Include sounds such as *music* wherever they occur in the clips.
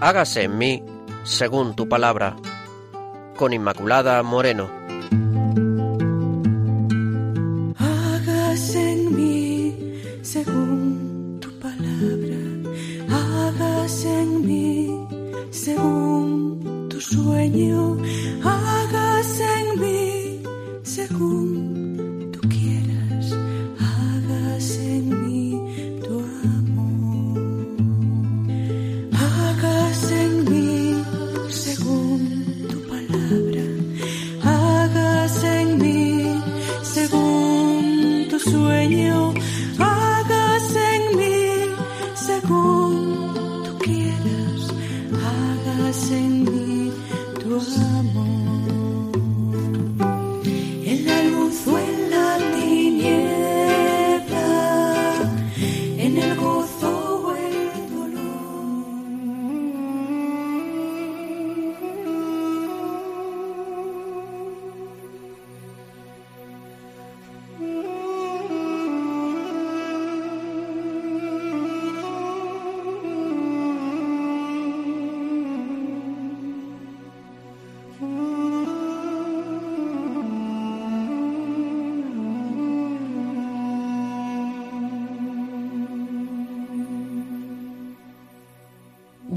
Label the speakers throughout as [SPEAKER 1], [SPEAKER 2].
[SPEAKER 1] hágase en mí según tu palabra. Con Inmaculada Moreno.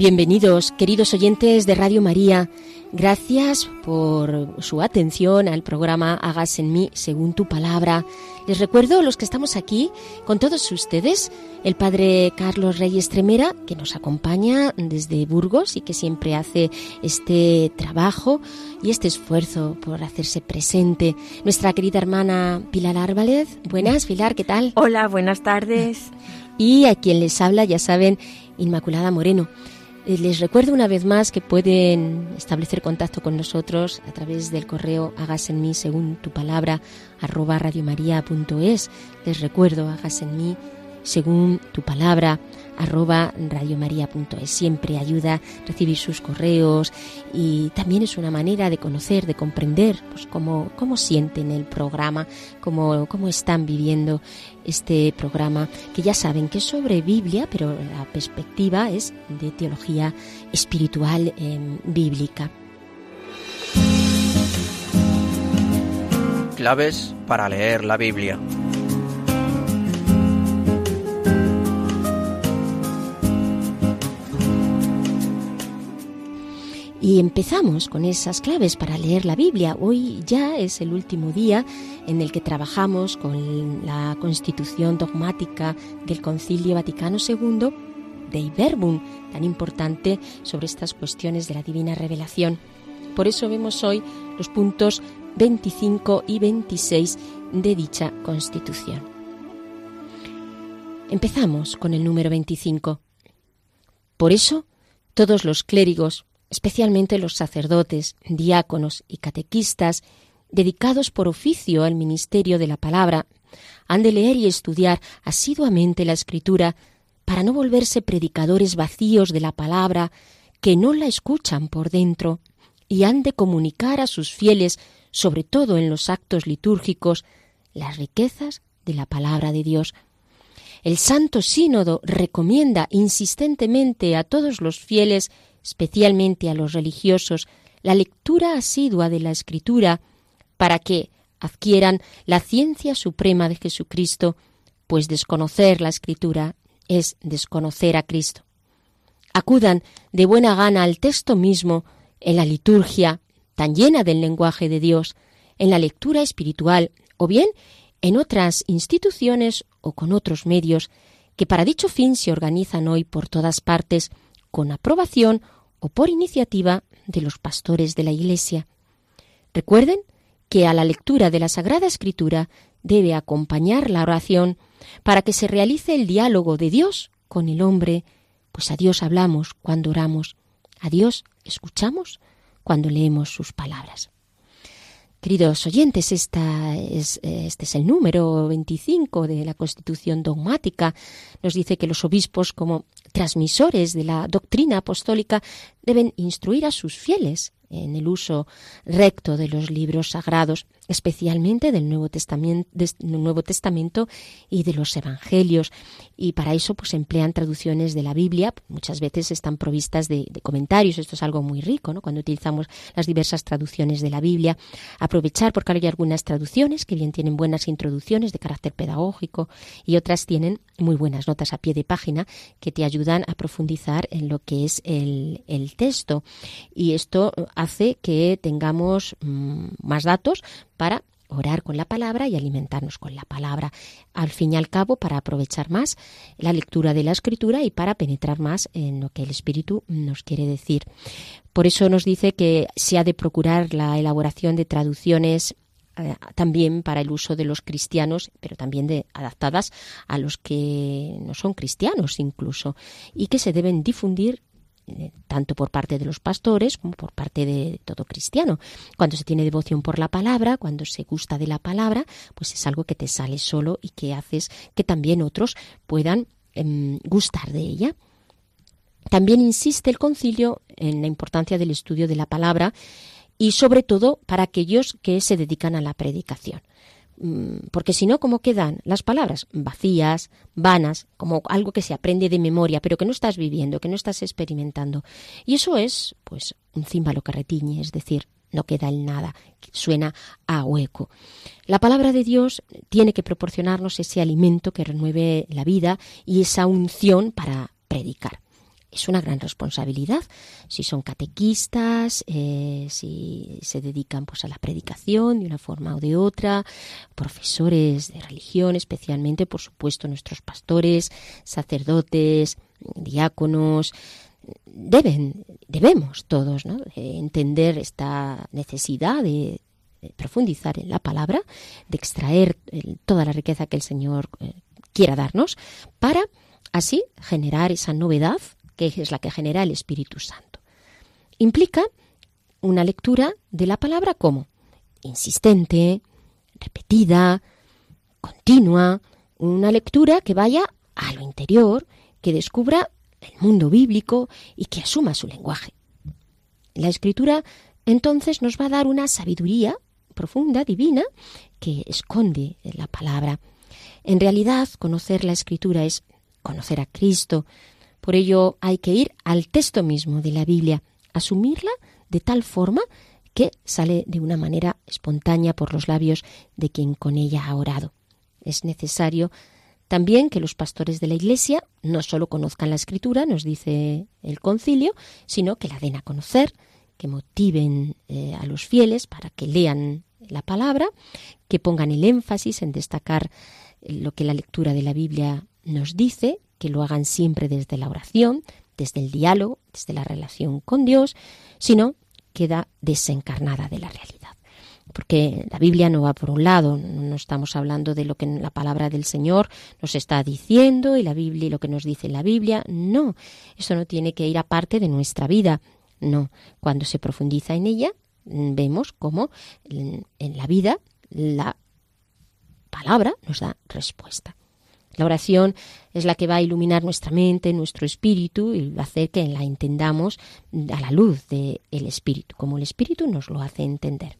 [SPEAKER 2] Bienvenidos, queridos oyentes de Radio María. Gracias por su atención al programa Hagas en mí según tu palabra. Les recuerdo los que estamos aquí con todos ustedes, el padre Carlos Reyes Tremera, que nos acompaña desde Burgos y que siempre hace este trabajo y este esfuerzo por hacerse presente. Nuestra querida hermana Pilar Árbalez. Buenas, Pilar, ¿qué tal?
[SPEAKER 3] Hola, buenas tardes. *laughs*
[SPEAKER 2] Y a quien les habla, ya saben, Inmaculada Moreno. Eh, Les recuerdo una vez más que pueden establecer contacto con nosotros a través del correo hagas en mí según tu palabra arroba radiomaria.es. Les recuerdo hagas en mí según tu palabra arroba radiomaria.es. Siempre ayuda recibir sus correos y también es una manera de conocer, de comprender pues, cómo, cómo sienten el programa, cómo, cómo están viviendo este programa, que ya saben que es sobre Biblia, pero la perspectiva es de teología espiritual eh, bíblica.
[SPEAKER 1] Claves para leer la Biblia.
[SPEAKER 2] Y empezamos con esas claves para leer la Biblia. Hoy ya es el último día en el que trabajamos con la constitución dogmática del Concilio Vaticano II de Verbum, tan importante sobre estas cuestiones de la divina revelación. Por eso vemos hoy los puntos 25 y 26 de dicha constitución. Empezamos con el número 25. Por eso, todos los clérigos, especialmente los sacerdotes, diáconos y catequistas, dedicados por oficio al ministerio de la palabra, han de leer y estudiar asiduamente la escritura para no volverse predicadores vacíos de la palabra que no la escuchan por dentro y han de comunicar a sus fieles, sobre todo en los actos litúrgicos, las riquezas de la palabra de Dios. El Santo Sínodo recomienda insistentemente a todos los fieles especialmente a los religiosos, la lectura asidua de la Escritura para que adquieran la ciencia suprema de Jesucristo, pues desconocer la Escritura es desconocer a Cristo. Acudan de buena gana al texto mismo en la liturgia, tan llena del lenguaje de Dios, en la lectura espiritual o bien en otras instituciones o con otros medios que para dicho fin se organizan hoy por todas partes con aprobación o por iniciativa de los pastores de la Iglesia. Recuerden que a la lectura de la Sagrada Escritura debe acompañar la oración para que se realice el diálogo de Dios con el hombre, pues a Dios hablamos cuando oramos, a Dios escuchamos cuando leemos sus palabras. Queridos oyentes, es, este es el número 25 de la Constitución dogmática. Nos dice que los obispos, como transmisores de la doctrina apostólica, deben instruir a sus fieles en el uso recto de los libros sagrados, especialmente del Nuevo Testamento, y de los Evangelios. Y para eso pues emplean traducciones de la Biblia, muchas veces están provistas de, de comentarios, esto es algo muy rico, ¿no? Cuando utilizamos las diversas traducciones de la Biblia, aprovechar porque hay algunas traducciones que bien tienen buenas introducciones de carácter pedagógico y otras tienen muy buenas notas a pie de página que te ayudan a profundizar en lo que es el, el texto. Y esto hace que tengamos mm, más datos para orar con la palabra y alimentarnos con la palabra. Al fin y al cabo, para aprovechar más la lectura de la escritura y para penetrar más en lo que el Espíritu nos quiere decir. Por eso nos dice que se ha de procurar la elaboración de traducciones eh, también para el uso de los cristianos, pero también de, adaptadas a los que no son cristianos incluso, y que se deben difundir eh, tanto por parte de los pastores como por parte de todo cristiano. Cuando se tiene devoción por la palabra, cuando se gusta de la palabra, pues es algo que te sale solo y que haces que también otros puedan em, gustar de ella. También insiste el concilio en la importancia del estudio de la palabra y sobre todo para aquellos que se dedican a la predicación. Mm, porque si no, ¿cómo quedan las palabras? Vacías, vanas, como algo que se aprende de memoria, pero que no estás viviendo, que no estás experimentando. Y eso es, pues, un címbalo que retiñe, es decir, no queda en nada, suena a hueco. La palabra de Dios tiene que proporcionarnos ese alimento que renueve la vida y esa unción para predicar es una gran responsabilidad. Si son catequistas, eh, si se dedican pues a la predicación de una forma o de otra, profesores de religión, especialmente, por supuesto, nuestros pastores, sacerdotes, diáconos, deben, debemos todos ¿no? entender esta necesidad de profundizar en la palabra, de extraer toda la riqueza que el Señor eh, quiera darnos, para así generar esa novedad que es la que genera el Espíritu Santo. Implica una lectura de la palabra como insistente, repetida, continua, una lectura que vaya a lo interior, que descubra el mundo bíblico y que asuma su lenguaje. La escritura entonces nos va a dar una sabiduría profunda, divina, que esconde la palabra. En realidad, conocer la escritura es conocer a Cristo, por ello hay que ir al texto mismo de la Biblia, asumirla de tal forma que sale de una manera espontánea por los labios de quien con ella ha orado. Es necesario también que los pastores de la Iglesia no solo conozcan la Escritura, nos dice el concilio, sino que la den a conocer, que motiven eh, a los fieles para que lean la palabra, que pongan el énfasis en destacar lo que la lectura de la Biblia nos dice, que lo hagan siempre desde la oración, desde el diálogo, desde la relación con Dios, sino queda desencarnada de la realidad. Porque la Biblia no va por un lado, no estamos hablando de lo que la palabra del Señor nos está diciendo y la Biblia y lo que nos dice la Biblia, no, eso no tiene que ir aparte de nuestra vida, no, cuando se profundiza en ella, vemos cómo en la vida la palabra nos da respuesta. La oración es la que va a iluminar nuestra mente, nuestro espíritu y a hacer que la entendamos a la luz del espíritu, como el espíritu nos lo hace entender.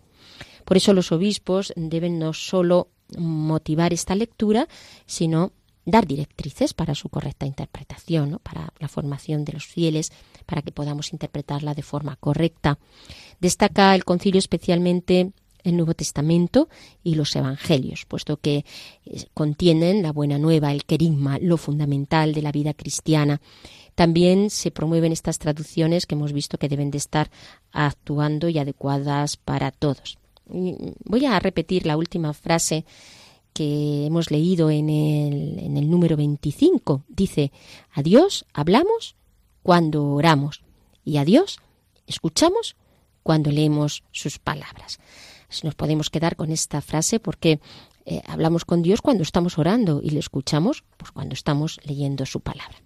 [SPEAKER 2] Por eso los obispos deben no solo motivar esta lectura, sino dar directrices para su correcta interpretación, para la formación de los fieles, para que podamos interpretarla de forma correcta. Destaca el concilio especialmente el Nuevo Testamento y los Evangelios, puesto que eh, contienen la buena nueva, el querigma, lo fundamental de la vida cristiana. También se promueven estas traducciones que hemos visto que deben de estar actuando y adecuadas para todos. Voy a repetir la última frase que hemos leído en el, en el número 25. Dice, a Dios hablamos cuando oramos y a Dios escuchamos cuando leemos sus palabras nos podemos quedar con esta frase porque eh, hablamos con Dios cuando estamos orando y le escuchamos pues cuando estamos leyendo su palabra.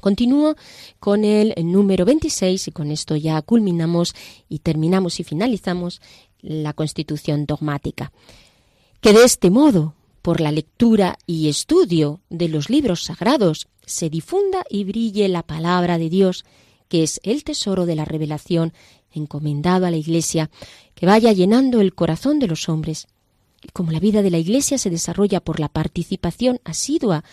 [SPEAKER 2] Continúo con el número 26 y con esto ya culminamos y terminamos y finalizamos la constitución dogmática. Que de este modo, por la lectura y estudio de los libros sagrados, se difunda y brille la palabra de Dios, que es el tesoro de la revelación encomendado a la Iglesia que vaya llenando el corazón de los hombres. Y como la vida de la Iglesia se desarrolla por la participación asidua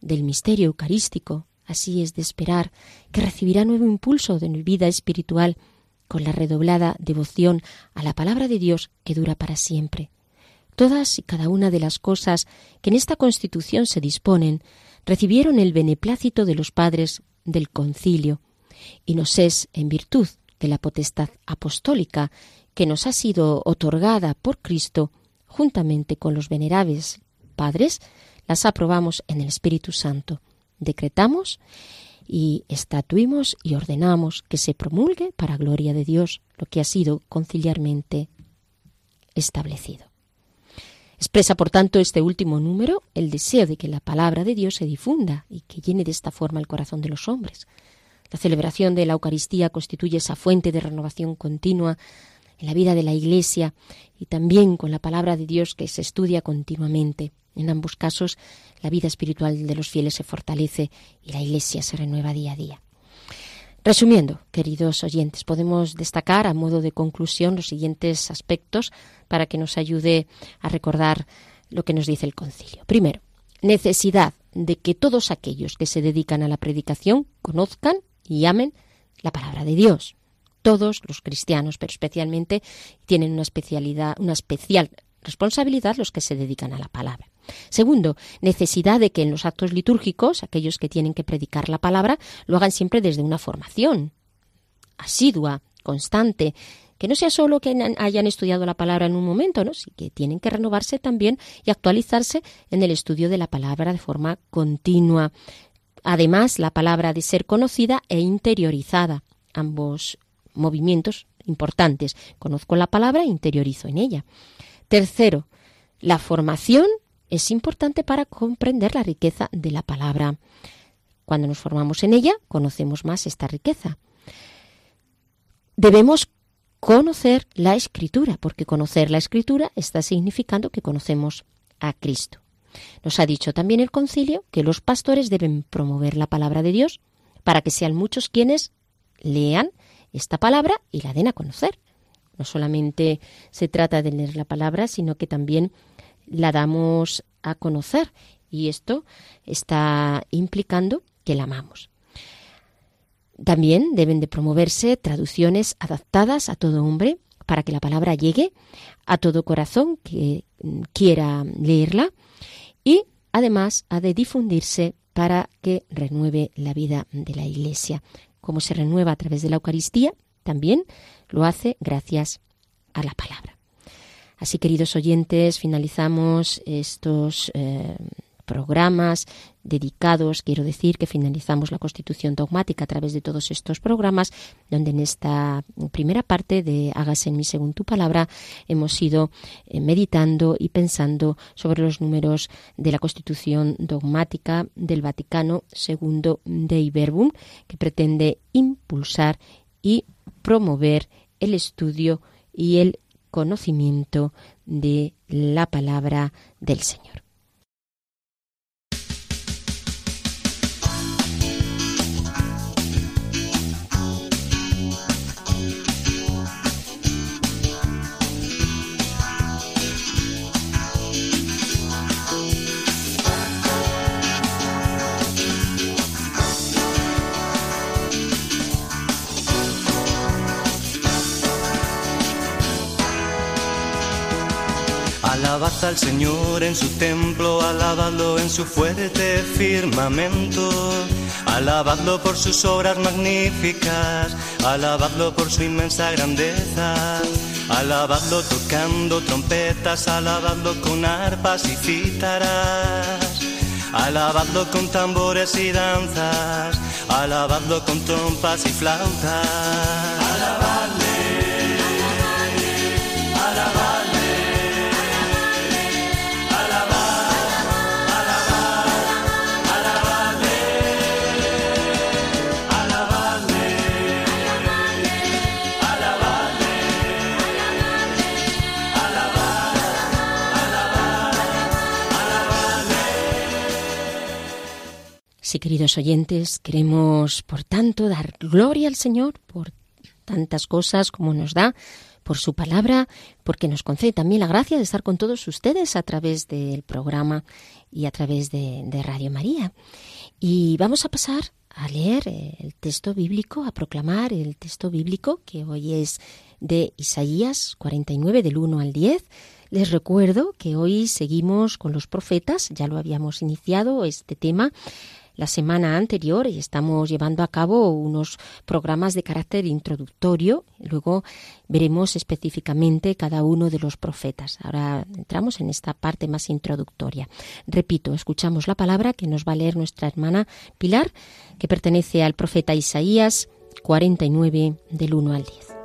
[SPEAKER 2] del misterio eucarístico, así es de esperar que recibirá nuevo impulso de vida espiritual con la redoblada devoción a la palabra de Dios que dura para siempre. Todas y cada una de las cosas que en esta Constitución se disponen recibieron el beneplácito de los padres del concilio, y nos es en virtud de la potestad apostólica que nos ha sido otorgada por Cristo, juntamente con los venerables padres, las aprobamos en el Espíritu Santo. Decretamos y estatuimos y ordenamos que se promulgue para gloria de Dios lo que ha sido conciliarmente establecido. Expresa, por tanto, este último número el deseo de que la palabra de Dios se difunda y que llene de esta forma el corazón de los hombres. La celebración de la Eucaristía constituye esa fuente de renovación continua en la vida de la Iglesia y también con la palabra de Dios que se estudia continuamente. En ambos casos, la vida espiritual de los fieles se fortalece y la Iglesia se renueva día a día. Resumiendo, queridos oyentes, podemos destacar a modo de conclusión los siguientes aspectos para que nos ayude a recordar lo que nos dice el concilio. Primero, necesidad de que todos aquellos que se dedican a la predicación conozcan y amen la palabra de Dios. Todos los cristianos, pero especialmente tienen una especialidad, una especial responsabilidad los que se dedican a la palabra. Segundo, necesidad de que en los actos litúrgicos, aquellos que tienen que predicar la palabra, lo hagan siempre desde una formación asidua, constante, que no sea solo que hayan estudiado la palabra en un momento, ¿no? Sí que tienen que renovarse también y actualizarse en el estudio de la palabra de forma continua. Además, la palabra de ser conocida e interiorizada, ambos movimientos importantes. Conozco la palabra e interiorizo en ella. Tercero, la formación es importante para comprender la riqueza de la palabra. Cuando nos formamos en ella, conocemos más esta riqueza. Debemos conocer la escritura, porque conocer la escritura está significando que conocemos a Cristo. Nos ha dicho también el concilio que los pastores deben promover la palabra de Dios para que sean muchos quienes lean esta palabra y la den a conocer. No solamente se trata de leer la palabra, sino que también la damos a conocer y esto está implicando que la amamos. También deben de promoverse traducciones adaptadas a todo hombre para que la palabra llegue a todo corazón que quiera leerla y además ha de difundirse para que renueve la vida de la Iglesia. Como se renueva a través de la Eucaristía, también lo hace gracias a la palabra. Así, queridos oyentes, finalizamos estos eh, programas dedicados, quiero decir que finalizamos la constitución dogmática a través de todos estos programas, donde en esta primera parte de Hágase en mí según tu palabra hemos ido eh, meditando y pensando sobre los números de la constitución dogmática del Vaticano II de Iberbum, que pretende impulsar y promover el estudio y el conocimiento de la palabra del Señor.
[SPEAKER 3] Alabad al Señor en su templo, alabadlo en su fuerte firmamento, alabadlo por sus obras magníficas, alabadlo por su inmensa grandeza, alabadlo tocando trompetas, alabadlo con arpas y cítaras, alabadlo con tambores y danzas, alabadlo con trompas y flautas.
[SPEAKER 2] Sí, queridos oyentes, queremos, por tanto, dar gloria al Señor por tantas cosas como nos da por su palabra, porque nos concede también la gracia de estar con todos ustedes a través del programa y a través de, Radio María. Y vamos a pasar a leer el texto bíblico, a proclamar el texto bíblico que hoy es de Isaías 49 del 1 al 10. Les recuerdo que hoy seguimos con los profetas, ya lo habíamos iniciado este tema la semana anterior y estamos llevando a cabo unos programas de carácter introductorio. Luego veremos específicamente cada uno de los profetas. Ahora entramos en esta parte más introductoria. Repito, escuchamos la palabra que nos va a leer nuestra hermana Pilar, que pertenece al profeta Isaías 49 del 1 al 10.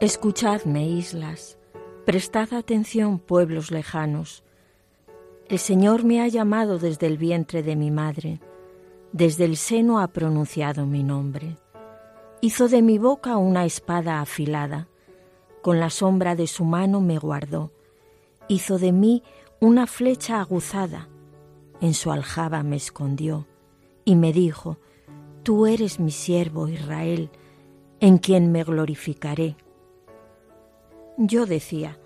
[SPEAKER 4] Escuchadme, islas, prestad atención, pueblos lejanos el Señor me ha llamado desde el vientre de mi madre, desde el seno ha pronunciado mi nombre. Hizo de mi boca una espada afilada, con la sombra de su mano me guardó. Hizo de mí una flecha aguzada, en su aljaba me escondió, y me dijo, Tú eres mi siervo Israel, en quien me glorificaré. Yo decía,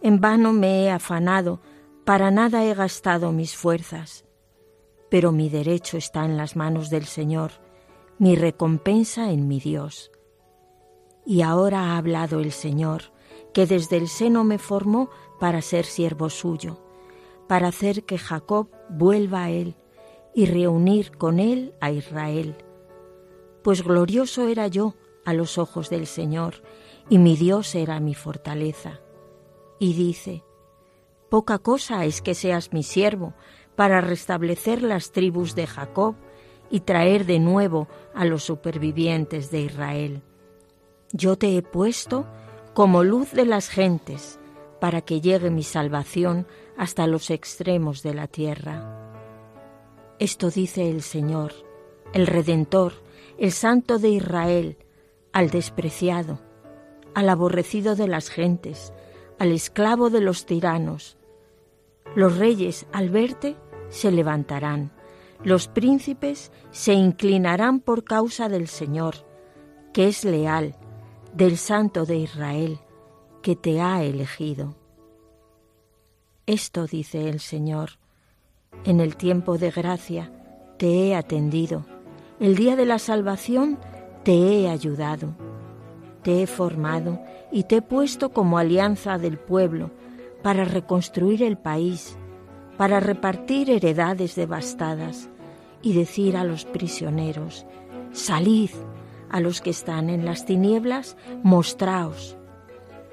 [SPEAKER 4] En vano me he afanado, para nada he gastado mis fuerzas, pero mi derecho está en las manos del Señor, mi recompensa en mi Dios. Y ahora ha hablado el Señor, que desde el seno me formó para ser siervo suyo, para hacer que Jacob vuelva a él y reunir con él a Israel. Pues glorioso era yo a los ojos del Señor, y mi Dios era mi fortaleza. Y dice, Poca cosa es que seas mi siervo para restablecer las tribus de Jacob y traer de nuevo a los supervivientes de Israel. Yo te he puesto como luz de las gentes, para que llegue mi salvación hasta los extremos de la tierra. Esto dice el Señor, el Redentor, el Santo de Israel, al despreciado, al aborrecido de las gentes, al esclavo de los tiranos. Los reyes, al verte, se levantarán, los príncipes se inclinarán por causa del Señor, que es leal, del Santo de Israel, que te ha elegido. Esto dice el Señor, en el tiempo de gracia te he atendido, el día de la salvación te he ayudado, te he formado y te he puesto como alianza del pueblo para reconstruir el país, para repartir heredades devastadas y decir a los prisioneros, salid, a los que están en las tinieblas, mostraos.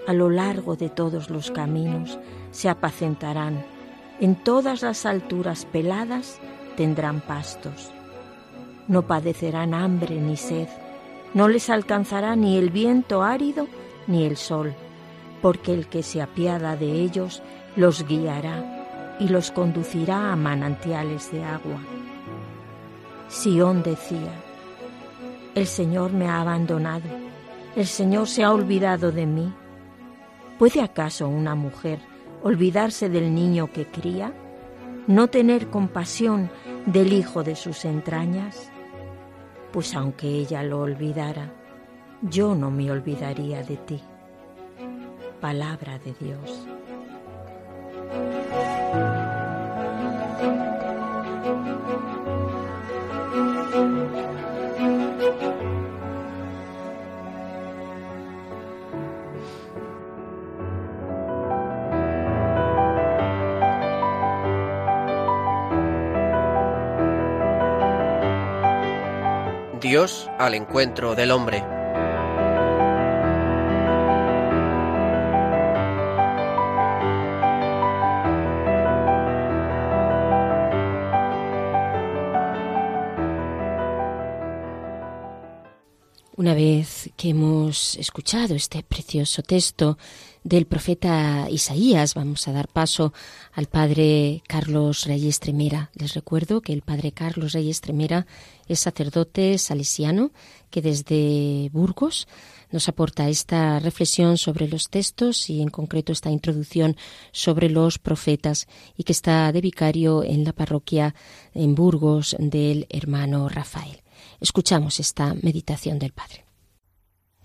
[SPEAKER 4] A lo largo de todos los caminos se apacentarán, en todas las alturas peladas tendrán pastos. No padecerán hambre ni sed, no les alcanzará ni el viento árido ni el sol, porque el que se apiada de ellos los guiará y los conducirá a manantiales de agua. Sión decía, el Señor me ha abandonado, el Señor se ha olvidado de mí. ¿Puede acaso una mujer olvidarse del niño que cría? ¿No tener compasión del hijo de sus entrañas? Pues aunque ella lo olvidara, yo no me olvidaría de ti. Palabra de Dios.
[SPEAKER 1] Dios al encuentro del hombre.
[SPEAKER 2] Escuchado este precioso texto del profeta Isaías, vamos a dar paso al padre Carlos Reyes Tremera. Les recuerdo que el padre Carlos Reyes Tremera es sacerdote salesiano que desde Burgos nos aporta esta reflexión sobre los textos y en concreto esta introducción sobre los profetas y que está de vicario en la parroquia en Burgos del hermano Rafael. Escuchamos esta meditación del Padre.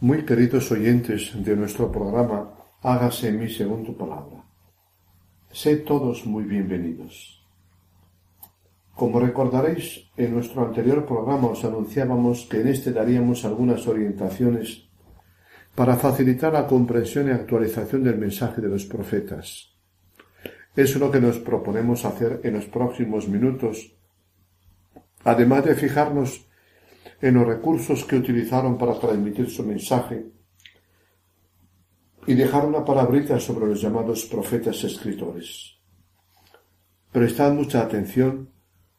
[SPEAKER 5] Muy queridos oyentes de nuestro programa, hágase en mí según tu palabra. Sed todos muy bienvenidos. Como recordaréis, en nuestro anterior programa os anunciábamos que en este daríamos algunas orientaciones para facilitar la comprensión y actualización del mensaje de los profetas. Es lo que nos proponemos hacer en los próximos minutos, además de fijarnos en los recursos que utilizaron para transmitir su mensaje y dejar una palabrita sobre los llamados profetas escritores. Prestad mucha atención,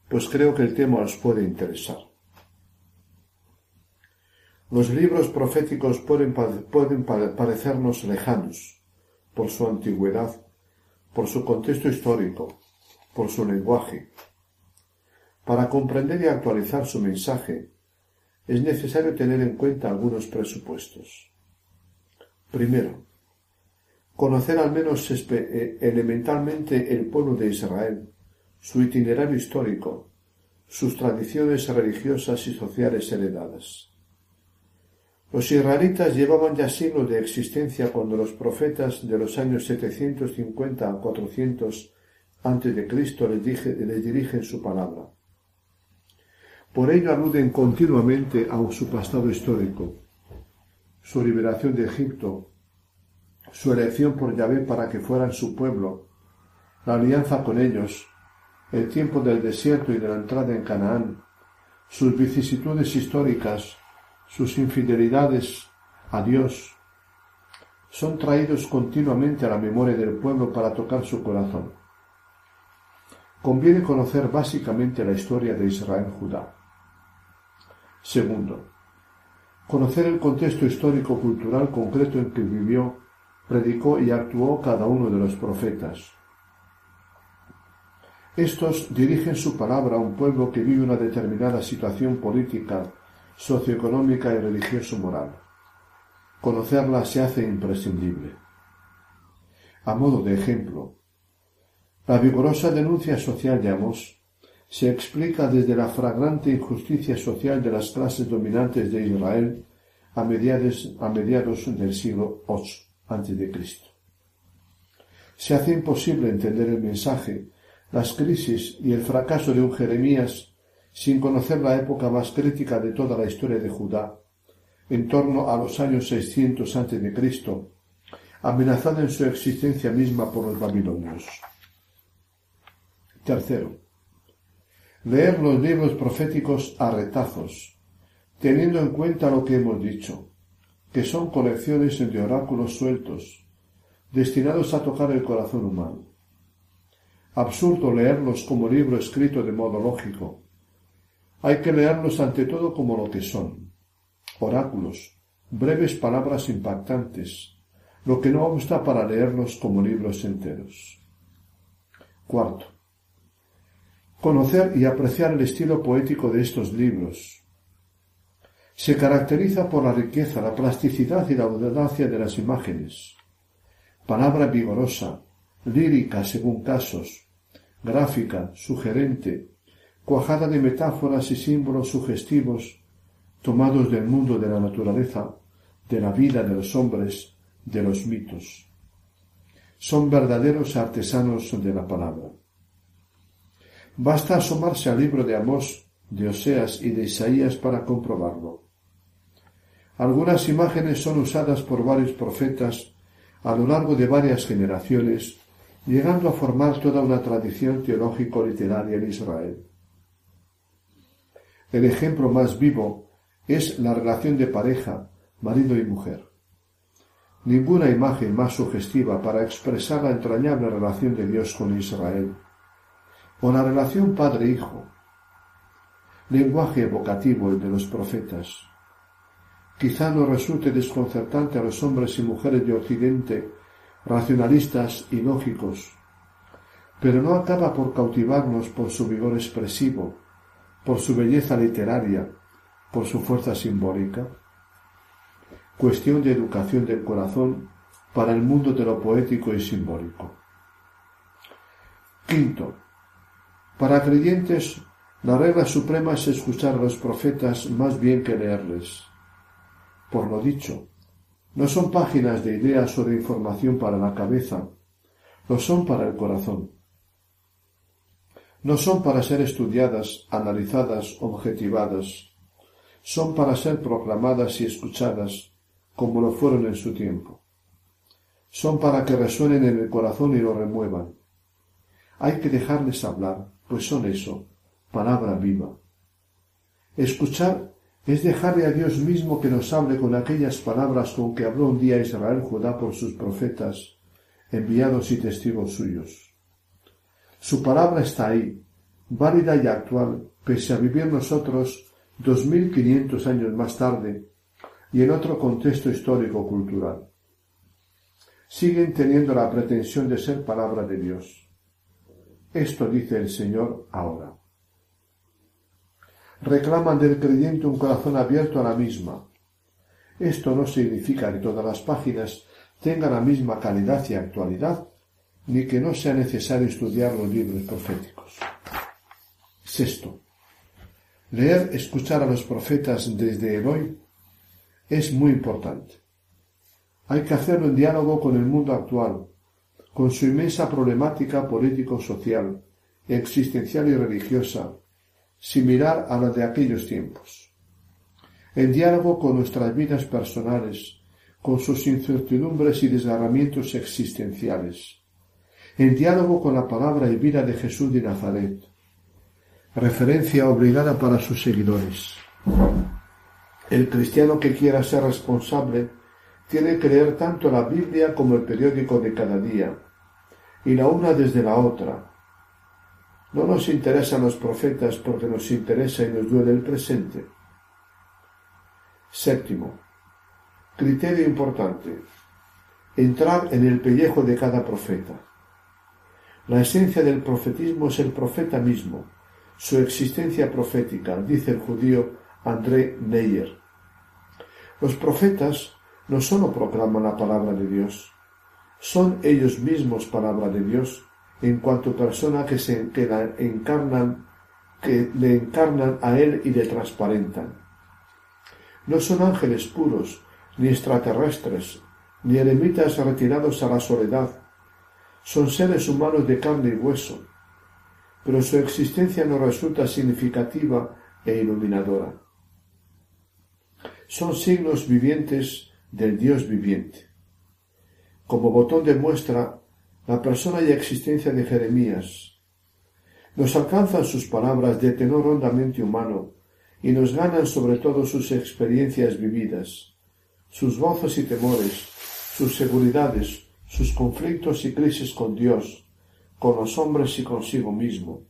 [SPEAKER 5] pues creo que el tema os puede interesar. Los libros proféticos pueden, pueden parecernos lejanos por su antigüedad, por su contexto histórico, por su lenguaje. Para comprender y actualizar su mensaje, es necesario tener en cuenta algunos presupuestos. Primero, conocer al menos eh, elementalmente el pueblo de Israel, su itinerario histórico, sus tradiciones religiosas y sociales heredadas. Los israelitas llevaban ya siglos de existencia cuando los profetas de los años 750 a 400 antes de Cristo les, les dirigen su palabra. Por ello aluden continuamente a su pasado histórico, su liberación de Egipto, su elección por Yahvé para que fueran su pueblo, la alianza con ellos, el tiempo del desierto y de la entrada en Canaán, sus vicisitudes históricas, sus infidelidades a Dios, son traídos continuamente a la memoria del pueblo para tocar su corazón. Conviene conocer básicamente la historia de Israel-Judá. Segundo, conocer el contexto histórico-cultural concreto en que vivió, predicó y actuó cada uno de los profetas. Estos dirigen su palabra a un pueblo que vive una determinada situación política, socioeconómica y religioso-moral. Conocerla se hace imprescindible. A modo de ejemplo, la vigorosa denuncia social de Amos se explica desde la fragrante injusticia social de las clases dominantes de Israel a mediados, a mediados del siglo VIII a.C. Se hace imposible entender el mensaje, las crisis y el fracaso de un Jeremías sin conocer la época más crítica de toda la historia de Judá, en torno a los años 600 a.C., amenazada en su existencia misma por los babilonios. Tercero, leer los libros proféticos a retazos, teniendo en cuenta lo que hemos dicho, que son colecciones de oráculos sueltos, destinados a tocar el corazón humano. Absurdo leerlos como libro escrito de modo lógico. Hay que leerlos ante todo como lo que son, oráculos, breves palabras impactantes, lo que no obsta para leerlos como libros enteros. Cuarto, conocer y apreciar el estilo poético de estos libros. Se caracteriza por la riqueza, la plasticidad y la audacia de las imágenes. Palabra vigorosa, lírica según casos, gráfica, sugerente, cuajada de metáforas y símbolos sugestivos tomados del mundo de la naturaleza, de la vida de los hombres, de los mitos. Son verdaderos artesanos de la palabra. Basta asomarse al libro de Amós, de Oseas y de Isaías para comprobarlo. Algunas imágenes son usadas por varios profetas a lo largo de varias generaciones, llegando a formar toda una tradición teológico-literaria en Israel. El ejemplo más vivo es la relación de pareja, marido y mujer. Ninguna imagen más sugestiva para expresar la entrañable relación de Dios con Israel o la relación padre-hijo, lenguaje evocativo el de los profetas. Quizá nos resulte desconcertante a los hombres y mujeres de Occidente, racionalistas y lógicos, pero no acaba por cautivarnos por su vigor expresivo, por su belleza literaria, por su fuerza simbólica. Cuestión de educación del corazón para el mundo de lo poético y simbólico. Quinto, para creyentes, la regla suprema es escuchar a los profetas más bien que leerles. por lo dicho. No son páginas de ideas o de información para la cabeza, lo son para el corazón. No son para ser estudiadas, analizadas, objetivadas, son para ser proclamadas y escuchadas como lo fueron en su tiempo. Son para que resuenen en el corazón y lo remuevan. Hay que dejarles hablar, pues son eso, palabra viva. Escuchar es dejarle a Dios mismo que nos hable con aquellas palabras con que habló un día Israel Judá por sus profetas, enviados y testigos suyos. Su palabra está ahí, válida y actual, pese a vivir nosotros dos mil quinientos años más tarde y en otro contexto histórico-cultural. Siguen teniendo la pretensión de ser palabra de Dios. Esto dice el Señor ahora reclaman del creyente un corazón abierto a la misma. Esto no significa que todas las páginas tengan la misma calidad y actualidad, ni que no sea necesario estudiar los libros proféticos. Sexto. Leer, escuchar a los profetas desde el hoy es muy importante. Hay que hacerlo en diálogo con el mundo actual, con su inmensa problemática político-social, existencial y religiosa, similar a la de aquellos tiempos. En diálogo con nuestras vidas personales, con sus incertidumbres y desgarramientos existenciales. En diálogo con la palabra y vida de Jesús de Nazaret. Referencia obligada para sus seguidores. El cristiano que quiera ser responsable tiene que leer tanto la Biblia como el periódico de cada día, y la una desde la otra, no nos interesan los profetas porque nos interesa y nos duele el presente. Séptimo. Criterio importante. Entrar en el pellejo de cada profeta. La esencia del profetismo es el profeta mismo, su existencia profética, dice el judío André Neyer. Los profetas no sólo proclaman la palabra de Dios, son ellos mismos palabra de Dios en cuanto persona que se que encarnan que le encarnan a él y le transparentan. No son ángeles puros, ni extraterrestres, ni eremitas retirados a la soledad. Son seres humanos de carne y hueso, pero su existencia no resulta significativa e iluminadora. Son signos vivientes del Dios viviente. Como botón de muestra, la persona y existencia de Jeremías. Nos alcanzan sus palabras de tenor hondamente humano y nos ganan sobre todo sus experiencias vividas, sus gozos y temores, sus seguridades, sus conflictos y crisis con Dios, con los hombres y consigo mismo.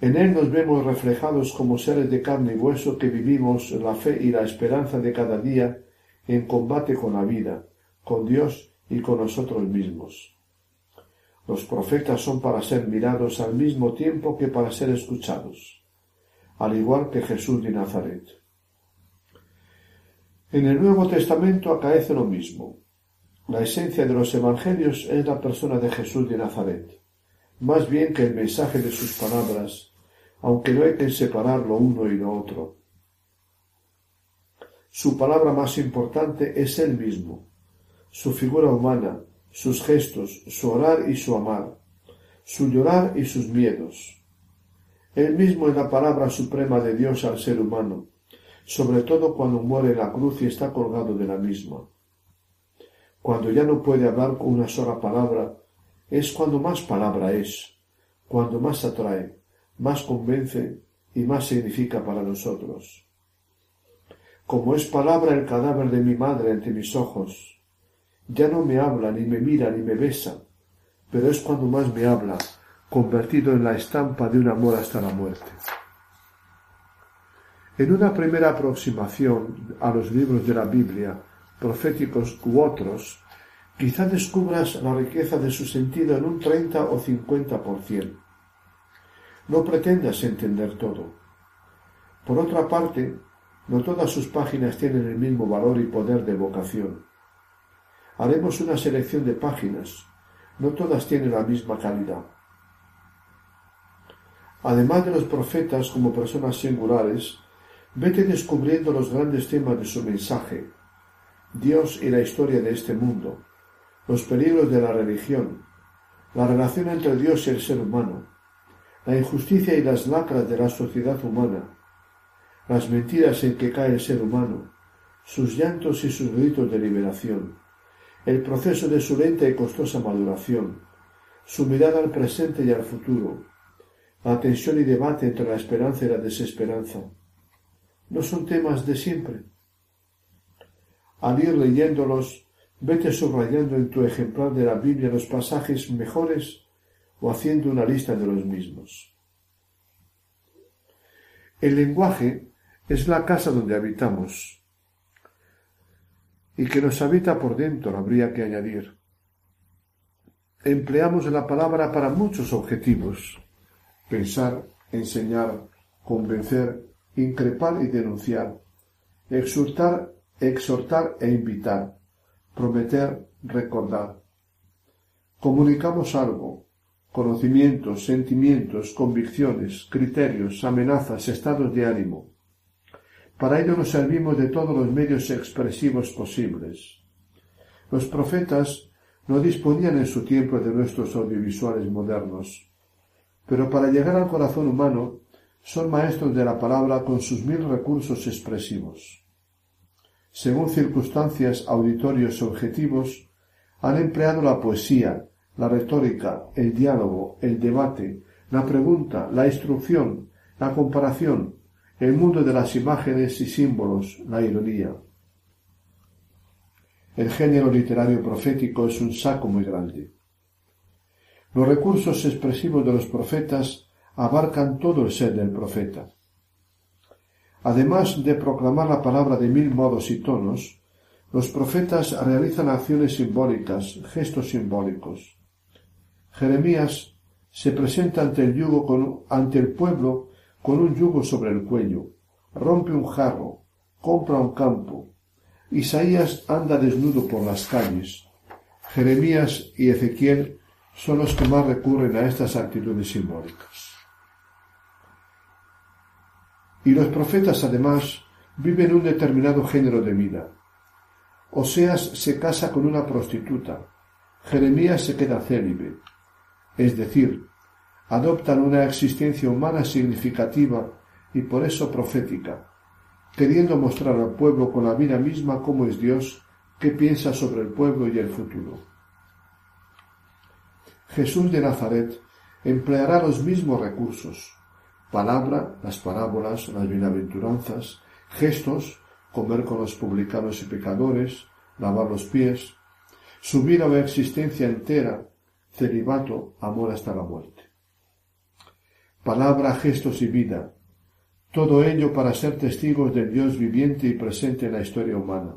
[SPEAKER 5] En él nos vemos reflejados como seres de carne y hueso que vivimos la fe y la esperanza de cada día en combate con la vida, con Dios y con nosotros mismos. Los profetas son para ser mirados al mismo tiempo que para ser escuchados, al igual que Jesús de Nazaret. En el Nuevo Testamento acaece lo mismo. La esencia de los Evangelios es la persona de Jesús de Nazaret, más bien que el mensaje de sus palabras, aunque no hay que separar lo uno y lo otro. Su palabra más importante es Él mismo, su figura humana, sus gestos, su orar y su amar, su llorar y sus miedos. Él mismo es la palabra suprema de Dios al ser humano, sobre todo cuando muere en la cruz y está colgado de la misma. Cuando ya no puede hablar con una sola palabra, es cuando más palabra es, cuando más atrae, más convence y más significa para nosotros. Como es palabra el cadáver de mi madre ante mis ojos, ya no me habla, ni me mira, ni me besa, pero es cuando más me habla, convertido en la estampa de un amor hasta la muerte. En una primera aproximación a los libros de la Biblia, proféticos u otros, quizá descubras la riqueza de su sentido en un treinta o cincuenta por cien. No pretendas entender todo. Por otra parte, no todas sus páginas tienen el mismo valor y poder de vocación. Haremos una selección de páginas. No todas tienen la misma calidad. Además de los profetas como personas singulares, Vete descubriendo los grandes temas de su mensaje, Dios y la historia de este mundo, los peligros de la religión, la relación entre Dios y el ser humano, la injusticia y las lacras de la sociedad humana, las mentiras en que cae el ser humano, sus llantos y sus gritos de liberación, el proceso de su lenta y costosa maduración, su mirada al presente y al futuro, la tensión y debate entre la esperanza y la desesperanza, no son temas de siempre. Al ir leyéndolos, vete subrayando en tu ejemplar de la Biblia los pasajes mejores o haciendo una lista de los mismos. El lenguaje es la casa donde habitamos y que nos habita por dentro, habría que añadir. Empleamos la palabra para muchos objetivos. Pensar, enseñar, convencer, increpar y denunciar, exhortar, exhortar e invitar, prometer, recordar. Comunicamos algo, conocimientos, sentimientos, convicciones, criterios, amenazas, estados de ánimo. Para ello nos servimos de todos los medios expresivos posibles. Los profetas no disponían en su tiempo de nuestros audiovisuales modernos, pero para llegar al corazón humano son maestros de la palabra con sus mil recursos expresivos. Según circunstancias, auditorios objetivos, han empleado la poesía, la retórica, el diálogo, el debate, la pregunta, la instrucción, la comparación, el mundo de las imágenes y símbolos, la ironía. El género literario profético es un saco muy grande. Los recursos expresivos de los profetas abarcan todo el ser del profeta. Además de proclamar la palabra de mil modos y tonos, los profetas realizan acciones simbólicas, gestos simbólicos. Jeremías se presenta ante el yugo ante el pueblo con un yugo sobre el cuello, rompe un jarro, compra un campo. Isaías anda desnudo por las calles. Jeremías y Ezequiel son los que más recurren a estas actitudes simbólicas. Y los profetas, además, viven un determinado género de vida. Oseas se casa con una prostituta. Jeremías se queda célibe. Es decir, adoptan una existencia humana significativa y por eso profética, queriendo mostrar al pueblo con la vida misma cómo es Dios, qué piensa sobre el pueblo y el futuro. Jesús de Nazaret empleará los mismos recursos, palabra, las parábolas, las bienaventuranzas, gestos, comer con los publicanos y pecadores, lavar los pies, su vida o existencia entera, celibato, amor hasta la muerte. Palabra, gestos y vida, todo ello para ser testigos del Dios viviente y presente en la historia humana.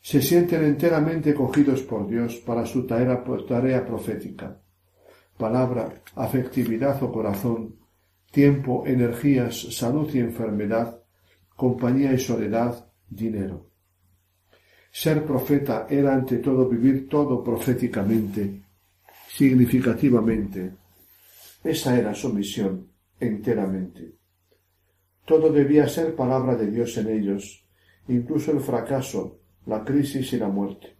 [SPEAKER 5] Se sienten enteramente cogidos por Dios para su tarea, profética. Palabra, afectividad o corazón, tiempo, energías, salud y enfermedad, compañía y soledad, dinero. Ser profeta era ante todo vivir todo proféticamente, significativamente. Esa era su misión, enteramente. Todo debía ser palabra de Dios en ellos, incluso el fracaso, la crisis y la muerte.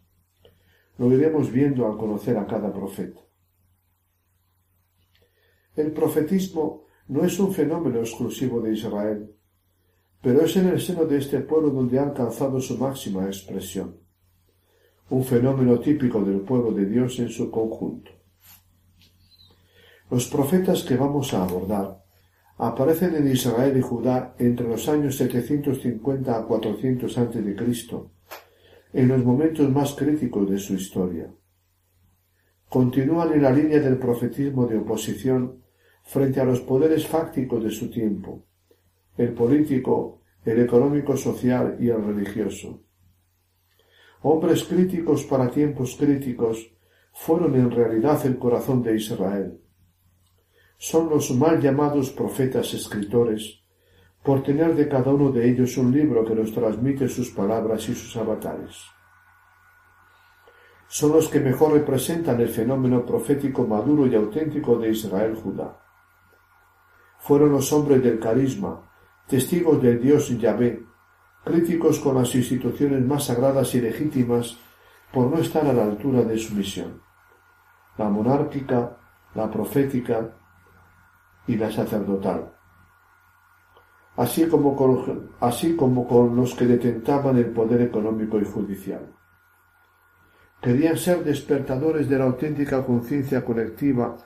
[SPEAKER 5] Lo iremos viendo al conocer a cada profeta. El profetismo no es un fenómeno exclusivo de Israel, pero es en el seno de este pueblo donde ha alcanzado su máxima expresión, un fenómeno típico del pueblo de Dios en su conjunto. Los profetas que vamos a abordar aparecen en Israel y Judá entre los años 750 a 400 a.C., en los momentos más críticos de su historia. Continúan en la línea del profetismo de oposición frente a los poderes fácticos de su tiempo, el político, el económico social y el religioso. Hombres críticos para tiempos críticos fueron en realidad el corazón de Israel. Son los mal llamados profetas escritores, por tener de cada uno de ellos un libro que nos transmite sus palabras y sus avatares. Son los que mejor representan el fenómeno profético maduro y auténtico de Israel Judá. Fueron los hombres del carisma, testigos del Dios Yahvé, críticos con las instituciones más sagradas y legítimas por no estar a la altura de su misión, la monárquica, la profética y la sacerdotal, así como con, así como con los que detentaban el poder económico y judicial. Querían ser despertadores de la auténtica conciencia colectiva,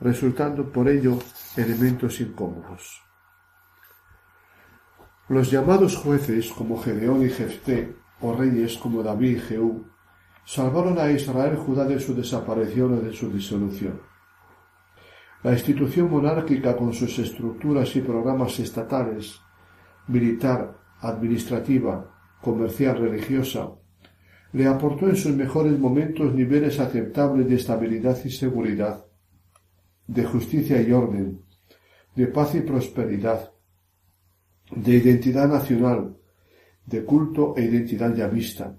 [SPEAKER 5] resultando por ello elementos incómodos. Los llamados jueces como Gedeón y Jefté, o reyes como David y Jehú, salvaron a Israel Judá de su desaparición o de su disolución. La institución monárquica con sus estructuras y programas estatales, militar, administrativa, comercial, religiosa, le aportó en sus mejores momentos niveles aceptables de estabilidad y seguridad, de justicia y orden, de paz y prosperidad, de identidad nacional, de culto e identidad ya vista.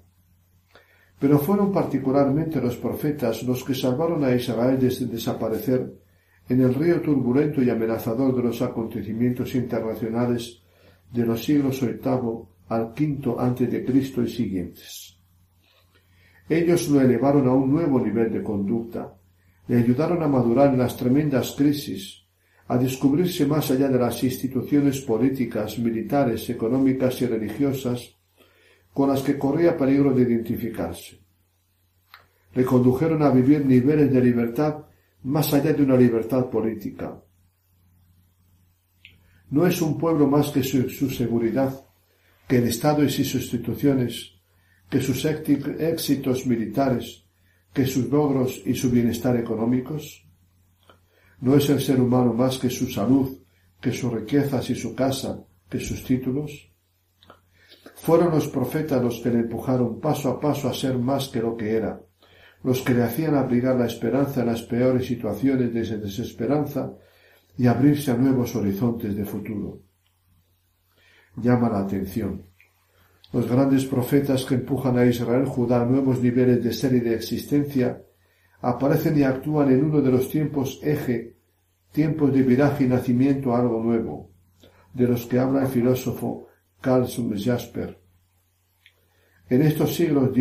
[SPEAKER 5] Pero fueron particularmente los profetas los que salvaron a Israel de desaparecer en el río turbulento y amenazador de los acontecimientos internacionales de los siglos VIII al V antes de Cristo y siguientes. Ellos lo elevaron a un nuevo nivel de conducta, le ayudaron a madurar en las tremendas crisis, a descubrirse más allá de las instituciones políticas, militares, económicas y religiosas con las que corría peligro de identificarse. Le condujeron a vivir niveles de libertad más allá de una libertad política. No es un pueblo más que su, seguridad, que el Estado y sus instituciones, que sus éxitos militares, que sus logros y su bienestar económicos. No es el ser humano más que su salud, que sus riquezas y su casa, que sus títulos. Fueron los profetas los que le empujaron paso a paso a ser más que lo que era, los que le hacían abrigar la esperanza en las peores situaciones de desesperanza y abrirse a nuevos horizontes de futuro. Llama la atención. Los grandes profetas que empujan a Israel Judá a nuevos niveles de ser y de existencia aparecen y actúan en uno de los tiempos eje, tiempos de viraje y nacimiento a algo nuevo, de los que habla el filósofo Carl Jasper. En estos siglos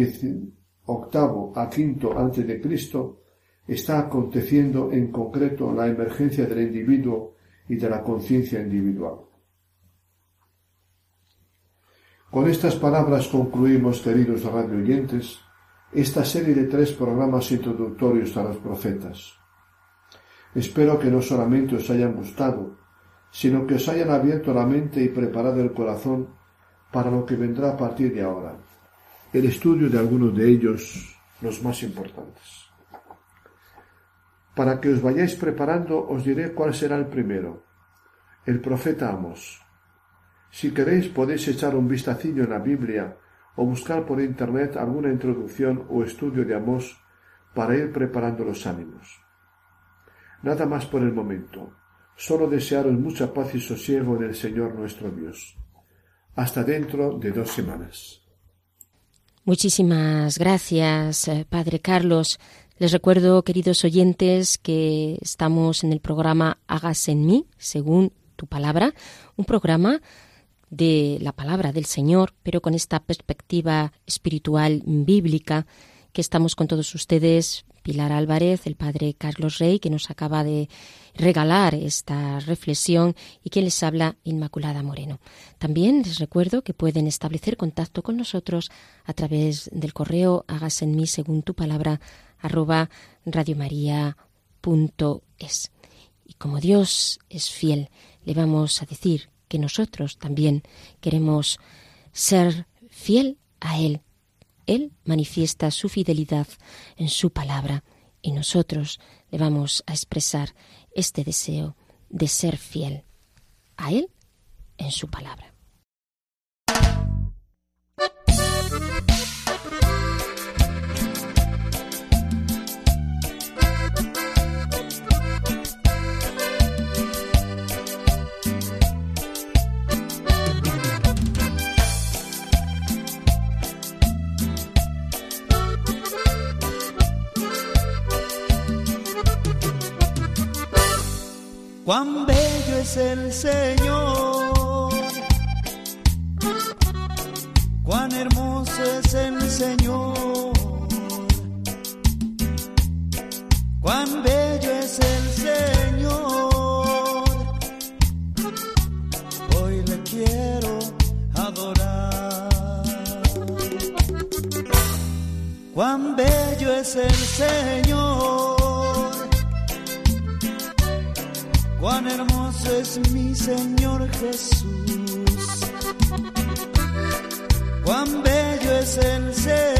[SPEAKER 5] octavo a quinto antes de Cristo está aconteciendo en concreto la emergencia del individuo y de la conciencia individual. Con estas palabras concluimos, queridos radioyentes, esta serie de tres programas introductorios a los profetas. Espero que no solamente os hayan gustado, sino que os hayan abierto la mente y preparado el corazón para lo que vendrá a partir de ahora, el estudio de algunos de ellos, los más importantes. Para que os vayáis preparando, os diré cuál será el primero, el profeta Amos. Si queréis podéis echar un vistacillo en la Biblia o buscar por internet alguna introducción o estudio de Amós para ir preparando los ánimos. Nada más por el momento. Solo desearos mucha paz y sosiego en el Señor nuestro Dios. Hasta dentro de dos semanas.
[SPEAKER 2] Muchísimas gracias, eh, Padre Carlos. Les recuerdo, queridos oyentes, que estamos en el programa Hagas en mí, según tu palabra, un programa de la palabra del Señor, pero con esta perspectiva espiritual bíblica que estamos con todos ustedes, Pilar Álvarez, el padre Carlos Rey, que nos acaba de regalar esta reflexión y que les habla Inmaculada Moreno. También les recuerdo que pueden establecer contacto con nosotros a través del correo hagas en mí según tu palabra arroba radiomaria.es. Y como Dios es fiel, le vamos a decir que nosotros también queremos ser fiel a Él. Él manifiesta su fidelidad en su palabra y nosotros le vamos a expresar este deseo de ser fiel a Él en su palabra.
[SPEAKER 6] cuán bello es el Señor, cuán hermoso es el Señor, cuán bello es el Señor, hoy le quiero adorar, cuán bello es el Señor. Cuán hermoso es mi Señor Jesús cuán bello es el Señor.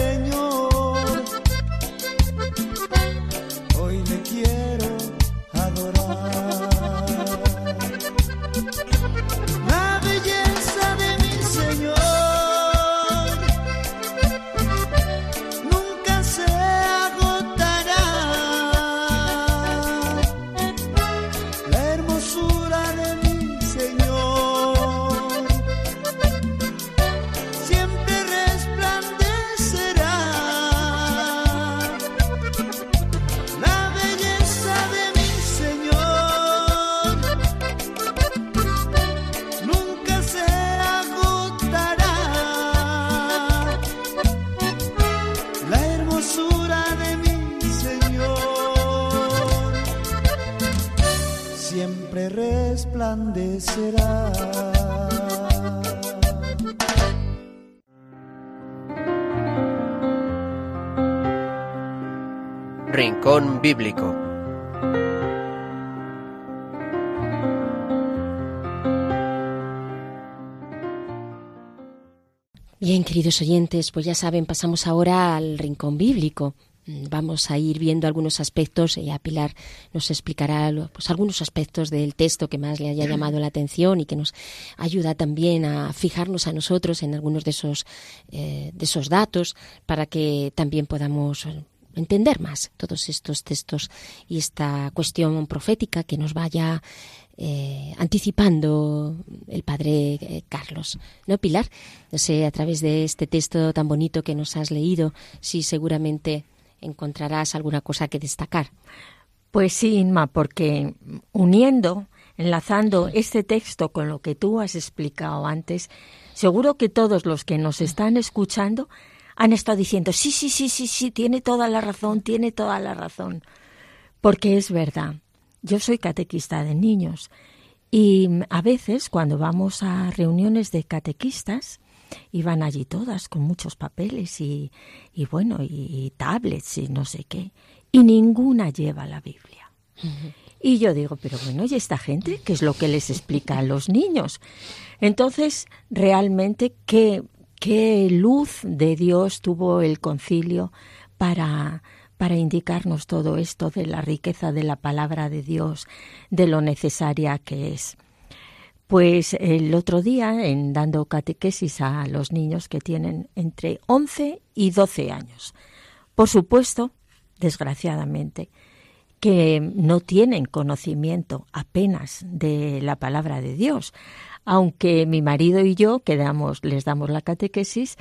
[SPEAKER 2] Bien, queridos oyentes, pues ya saben, pasamos ahora al rincón bíblico. Mm, Vamos a ir viendo algunos aspectos y a Pilar nos explicará pues, algunos aspectos del texto que más le haya *clears throat* llamado la atención y que nos ayuda también a fijarnos a nosotros en algunos de esos, eh, de esos datos para que también podamos eh, entender más todos estos textos y esta cuestión profética que nos vaya eh, anticipando el padre eh, Carlos. ¿No, Pilar? No sé, a través de este texto tan bonito que nos has leído, sí seguramente encontrarás alguna cosa que destacar.
[SPEAKER 4] Pues sí, Inma, porque uniendo, enlazando este texto con lo que tú has explicado antes, seguro que todos los que nos están escuchando han estado diciendo, sí, sí, sí, sí, sí, tiene toda la razón, tiene toda la razón. Porque es verdad, yo soy catequista de niños y a veces cuando vamos a reuniones de catequistas, y van allí todas con muchos papeles y, y bueno, y, tablets y no sé qué, y ninguna lleva la Biblia. Y yo digo, pero bueno, ¿y esta gente qué es lo que les explica a los niños? Entonces, realmente, ¿qué, qué luz de Dios tuvo el concilio para, para indicarnos todo esto de la riqueza de la palabra de Dios, de lo necesaria que es? Pues el otro día, en dando catequesis a los niños que tienen entre 11 y 12 años, por supuesto, desgraciadamente, que no tienen conocimiento apenas de la palabra de Dios, aunque mi marido y yo, que les damos la catequesis,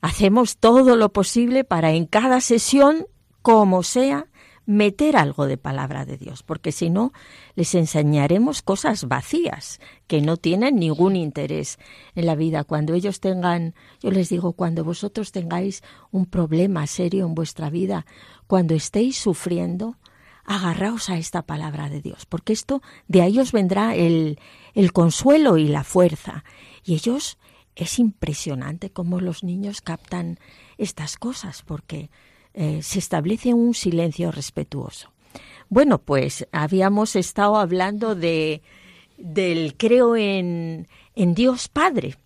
[SPEAKER 4] hacemos todo lo posible para en cada sesión, como sea, meter algo de palabra de Dios, porque si no, les enseñaremos cosas vacías que no tienen ningún interés en la vida. Cuando ellos tengan, yo les digo, cuando vosotros tengáis un problema serio en vuestra vida, cuando estéis sufriendo, agarraos a esta palabra de Dios, porque esto de ahí os vendrá el, el consuelo y la fuerza. Y ellos, es impresionante cómo los niños captan estas cosas, porque eh, se establece un silencio respetuoso. Bueno, pues habíamos estado hablando de del creo en, en Dios Padre.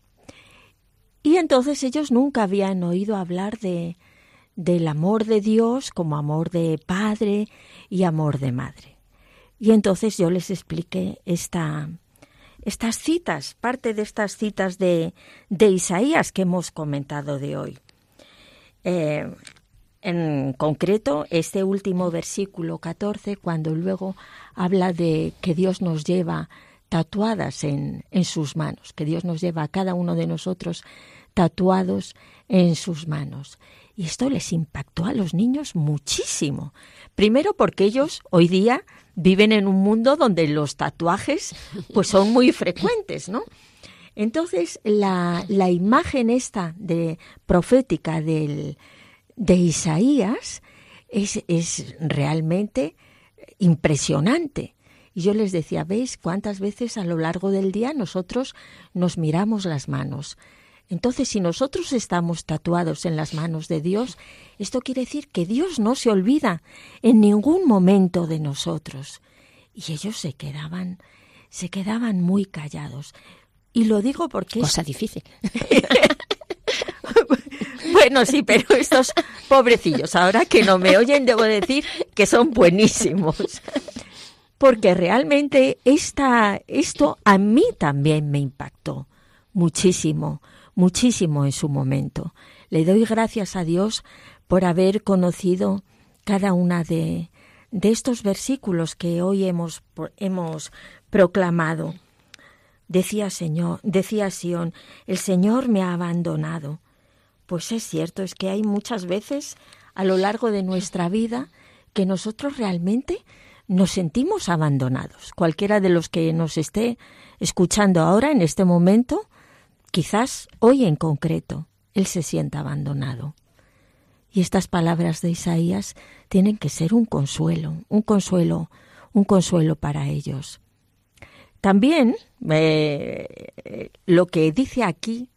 [SPEAKER 4] Y entonces ellos nunca habían oído hablar de, del amor de Dios como amor de padre y amor de madre. Y entonces yo les expliqué esta, estas citas, parte de estas citas de, de Isaías que hemos comentado de hoy. Eh, en concreto, este último versículo 14, cuando luego habla de que Dios nos lleva tatuadas en, en sus manos, que Dios nos lleva a cada uno de nosotros tatuados en sus manos. Y esto les impactó a los niños muchísimo. Primero porque ellos hoy día viven en un mundo donde los tatuajes pues son muy frecuentes, ¿no? Entonces, la, la imagen esta de profética del, de Isaías es, es realmente impresionante. Y yo les decía, ¿veis cuántas veces a lo largo del día nosotros nos miramos las manos? Entonces, si nosotros estamos tatuados en las manos de Dios, esto quiere decir que Dios no se olvida en ningún momento de nosotros. Y ellos se quedaban, se quedaban muy callados. Y lo digo porque
[SPEAKER 2] cosa difícil. *laughs*
[SPEAKER 4] bueno, sí, pero *laughs* estos pobrecillos, ahora que no me oyen, debo decir que son buenísimos. Porque realmente esta, esto a mí también me impactó muchísimo, muchísimo en su momento. Le doy gracias a Dios por haber conocido cada una de, de estos versículos que hoy hemos, hemos proclamado. Decía Señor, decía Sión, el Señor me ha abandonado. Pues es cierto, es que hay muchas veces a lo largo de nuestra vida que nosotros realmente nos sentimos abandonados. Cualquiera de los que nos esté escuchando ahora en este momento, quizás hoy en concreto, él se sienta abandonado. Y estas palabras de Isaías tienen que ser un consuelo, un consuelo, un consuelo para ellos. También eh, lo que dice aquí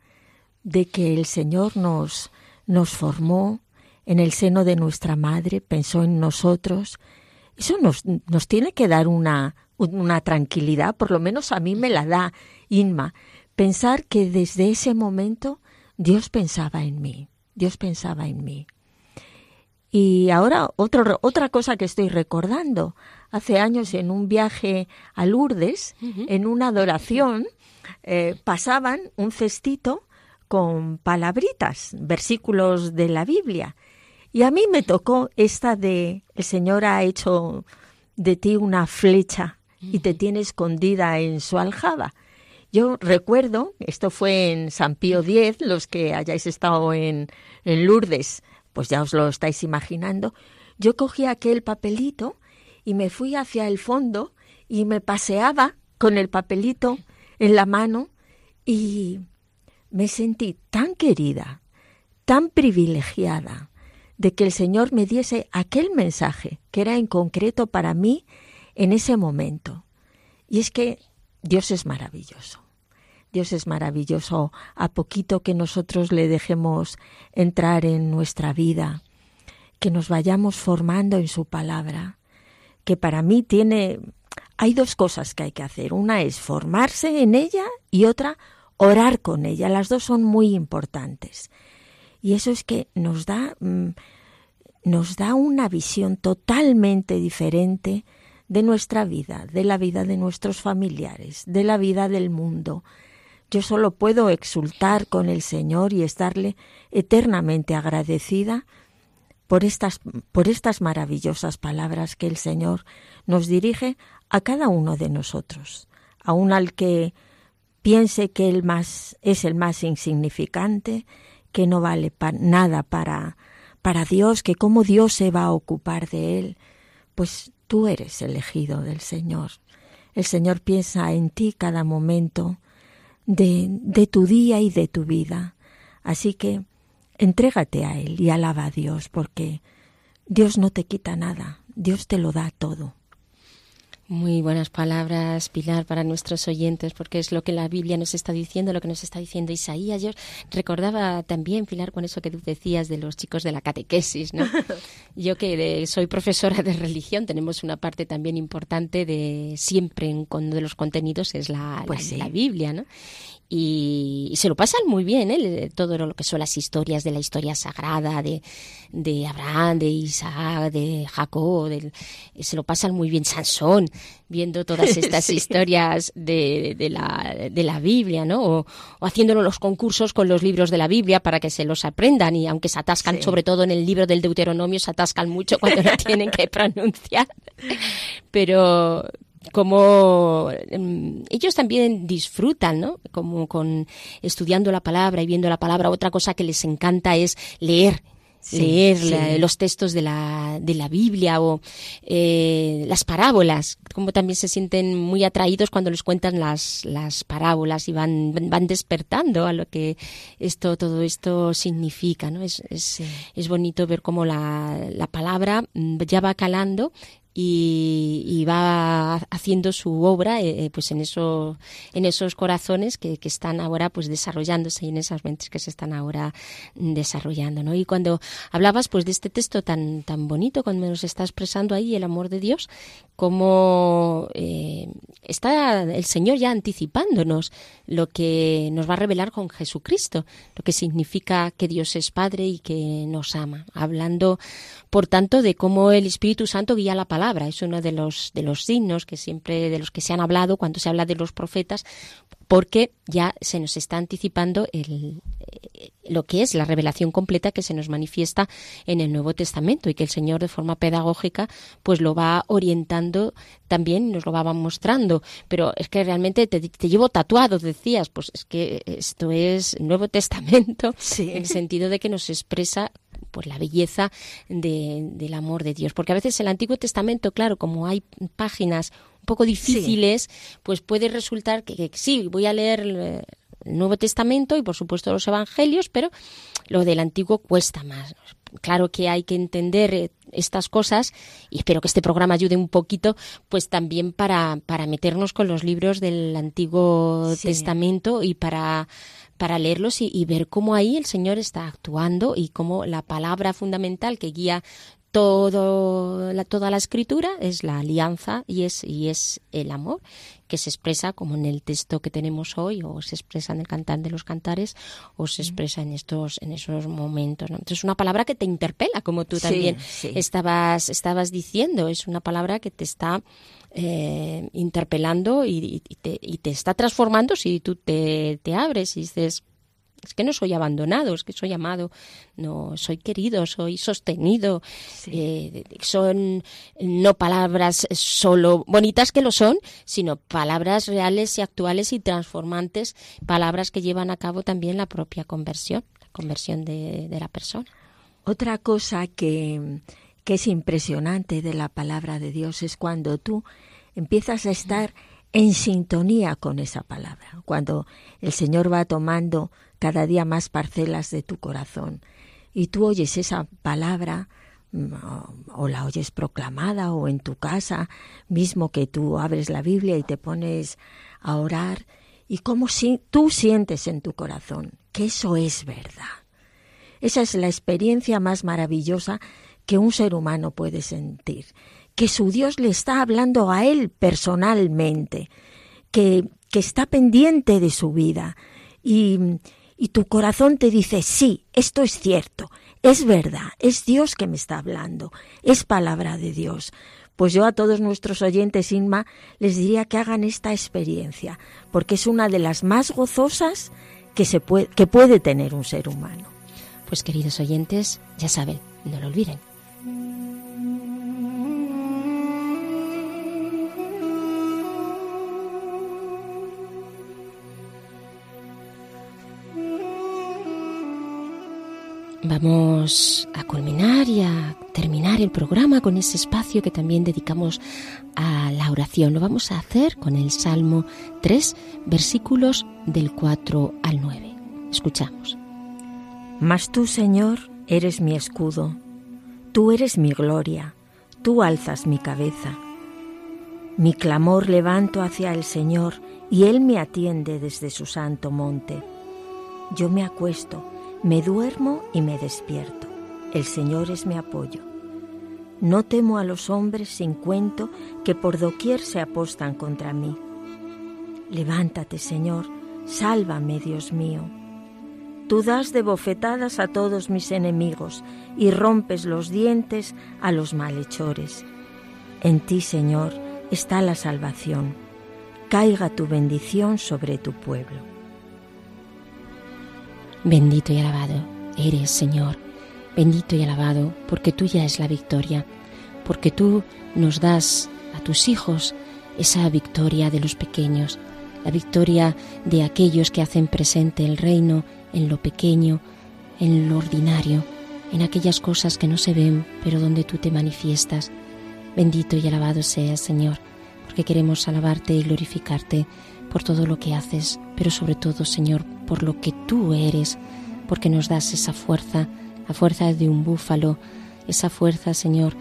[SPEAKER 4] de que el Señor nos, nos formó en el seno de nuestra madre, pensó en nosotros, eso nos, nos tiene que dar una, una tranquilidad, por lo menos a mí me la da Inma, pensar que desde ese momento Dios pensaba en mí, Dios pensaba en mí. Y ahora otro, otra cosa que estoy recordando, hace años en un viaje a Lourdes, en una adoración, eh, pasaban un cestito con palabritas, versículos de la Biblia. Y a mí me tocó esta de el Señor ha hecho de ti una flecha y te tiene escondida en su aljaba. Yo recuerdo, esto fue en San Pío X, los que hayáis estado en, en Lourdes, pues ya os lo estáis imaginando, yo cogí aquel papelito y me fui hacia el fondo y me paseaba con el papelito en la mano y me sentí tan querida, tan privilegiada de que el Señor me diese aquel mensaje que era en concreto para mí en ese momento. Y es que Dios es maravilloso. Dios es maravilloso a poquito que nosotros le dejemos entrar en nuestra vida, que nos vayamos formando en su palabra, que para mí tiene hay dos cosas que hay que hacer. Una es formarse en ella y otra orar con ella. Las dos son muy importantes. Y eso es que nos da mm, nos da una visión totalmente diferente de nuestra vida, de la vida de nuestros familiares, de la vida del mundo, yo solo puedo exultar con el Señor y estarle eternamente agradecida por estas, por estas maravillosas palabras que el Señor nos dirige a cada uno de nosotros, aun al que piense que el más es el más insignificante, que no vale nada para para Dios, que cómo Dios se va a ocupar de él, pues tú eres elegido del Señor. El Señor piensa en ti cada momento de, de tu día y de tu vida. Así que entrégate a Él y alaba a Dios, porque Dios no te quita nada, Dios te lo da todo.
[SPEAKER 2] Muy buenas palabras, Pilar, para nuestros oyentes, porque es lo que la Biblia nos está diciendo, lo que nos está diciendo Isaías. Yo recordaba también, Pilar, con eso que tú decías de los chicos de la catequesis, ¿no? *laughs* Yo que soy profesora de religión, tenemos una parte también importante de siempre en uno de los contenidos es la, pues la Biblia, ¿no? Y, se lo pasan muy bien, ¿eh? todo lo que son las historias de la historia sagrada de, de Abraham, de Isaac, de Jacob, se lo pasan muy bien Sansón, viendo todas *laughs* estas historias de, de, la, de la Biblia, ¿no? O, haciéndolo los concursos con los libros de la Biblia para que se los aprendan y aunque se atascan, sobre todo en el libro del Deuteronomio, se atascan mucho cuando lo *laughs* tienen que pronunciar. Pero, como em, ellos también disfrutan, ¿no? Como con estudiando la palabra y viendo la palabra. Otra cosa que les encanta es leer leer los textos de la, de la Biblia o eh, las parábolas, como también se sienten muy atraídos cuando les cuentan las, las parábolas y van, van despertando a lo que esto, todo esto significa. ¿no? Es, es, es bonito ver cómo la, la palabra ya va calando y, va haciendo su obra eh, eh, pues en eso en esos corazones que, que, están ahora pues desarrollándose y en esas mentes que se están ahora desarrollando ¿no? y cuando hablabas pues de este texto tan tan bonito cuando nos está expresando ahí el amor de Dios como eh, está el Señor ya anticipándonos lo que nos va a revelar con Jesucristo, lo que significa que Dios es Padre y que nos ama, hablando, por tanto, de cómo el Espíritu Santo guía la palabra. Es uno de los, de los signos que siempre, de los que se han hablado cuando se habla de los profetas, porque ya se nos está anticipando el, lo que es la revelación completa que se nos manifiesta en el Nuevo Testamento y que el Señor de forma pedagógica pues lo va orientando también nos lo va mostrando. Pero es que realmente te, llevo tatuado decías. Pues es que esto es Nuevo Testamento en el sentido de que nos expresa pues la belleza del amor de Dios. Porque a veces el Antiguo Testamento claro como hay páginas un poco difíciles pues puede resultar que sí voy a leer el Nuevo Testamento y por supuesto los Evangelios, pero lo del Antiguo cuesta más. Claro que hay que entender eh, estas cosas y espero que este programa ayude un poquito, pues también para, para meternos con los libros del Antiguo Testamento y para para leerlos y, y, ver cómo ahí el Señor está actuando y cómo la palabra fundamental que guía todo la, toda la escritura es la alianza y es, y es el amor que se expresa como en el texto que tenemos hoy o se expresa en el cantar de los cantares o se expresa en estos en esos momentos ¿no? entonces es una palabra que te interpela como tú también estabas estabas diciendo es una palabra que te está eh, interpelando y, te, y, te, está transformando si tú te, te abres y dices es que no soy abandonado, es que soy amado, no soy querido, soy sostenido. Eh, son no palabras solo bonitas que lo son, sino palabras reales y actuales y transformantes, palabras que llevan a cabo también la propia conversión, la conversión de, de la persona.
[SPEAKER 4] Otra cosa que, que es impresionante de la palabra de Dios es cuando tú empiezas a estar en sintonía con esa palabra, cuando el Señor va tomando cada día más parcelas de tu corazón. Y tú oyes esa palabra mm, o la oyes proclamada o en tu casa, mismo que tú abres la Biblia y te pones a orar, y cómo si, tú sientes en tu corazón que eso es verdad. Esa es la experiencia más maravillosa que un ser humano puede sentir, que su Dios le está hablando a él personalmente, que, que está pendiente de su vida y, y tu corazón te dice, sí, esto es cierto, es verdad, es Dios que me está hablando, es palabra de Dios. Pues yo a todos nuestros oyentes, Inma, les diría que hagan esta experiencia, porque es una de las más gozosas que, se puede, que puede tener un ser humano.
[SPEAKER 2] Pues queridos oyentes, ya saben, no lo olviden, Vamos a culminar y a terminar el programa con ese espacio que también dedicamos a la oración. Lo vamos a hacer con el Salmo 3, versículos del 4 al 9. Escuchamos.
[SPEAKER 4] Mas tú, Señor, eres mi escudo, tú eres mi gloria, tú alzas mi cabeza. Mi clamor levanto hacia el Señor y Él me atiende desde su santo monte. Yo me acuesto me duermo y me despierto. El Señor es mi apoyo. No temo a los hombres sin cuento que por doquier se apostan contra mí. Levántate, Señor, sálvame, Dios mío. Tú das de bofetadas a todos mis enemigos y rompes los dientes a los malhechores. En ti, Señor, está la salvación. Caiga tu bendición sobre tu pueblo.
[SPEAKER 2] Bendito y alabado eres, Señor, bendito y alabado, porque tuya es la victoria, porque tú nos das a tus hijos esa victoria de los pequeños, la victoria de aquellos que hacen presente el reino en lo pequeño, en lo ordinario, en aquellas cosas que no se ven, pero donde tú te manifiestas. Bendito y alabado seas, Señor, porque queremos alabarte y glorificarte por todo lo que haces, pero sobre todo, Señor, por lo que tú eres, porque nos das esa fuerza, la fuerza de un búfalo, esa fuerza, Señor,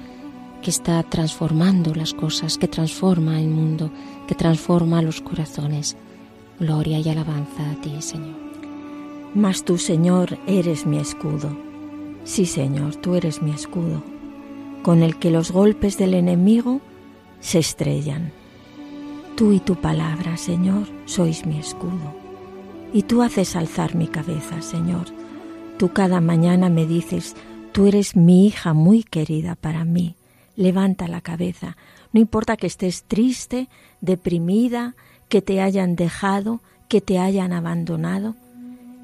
[SPEAKER 2] que está transformando las cosas, que transforma el mundo, que transforma los corazones. Gloria y alabanza a ti, Señor.
[SPEAKER 4] Mas tú, Señor, eres mi escudo Sí, Señor, tú eres mi escudo, con el que los golpes del enemigo se estrellan. Tú y tu palabra, Señor, sois mi escudo. Y tú haces alzar mi cabeza, Señor. Tú cada mañana me dices, tú eres mi hija muy querida para mí. Levanta la cabeza. No importa que estés triste, deprimida, que te hayan dejado, que te hayan abandonado.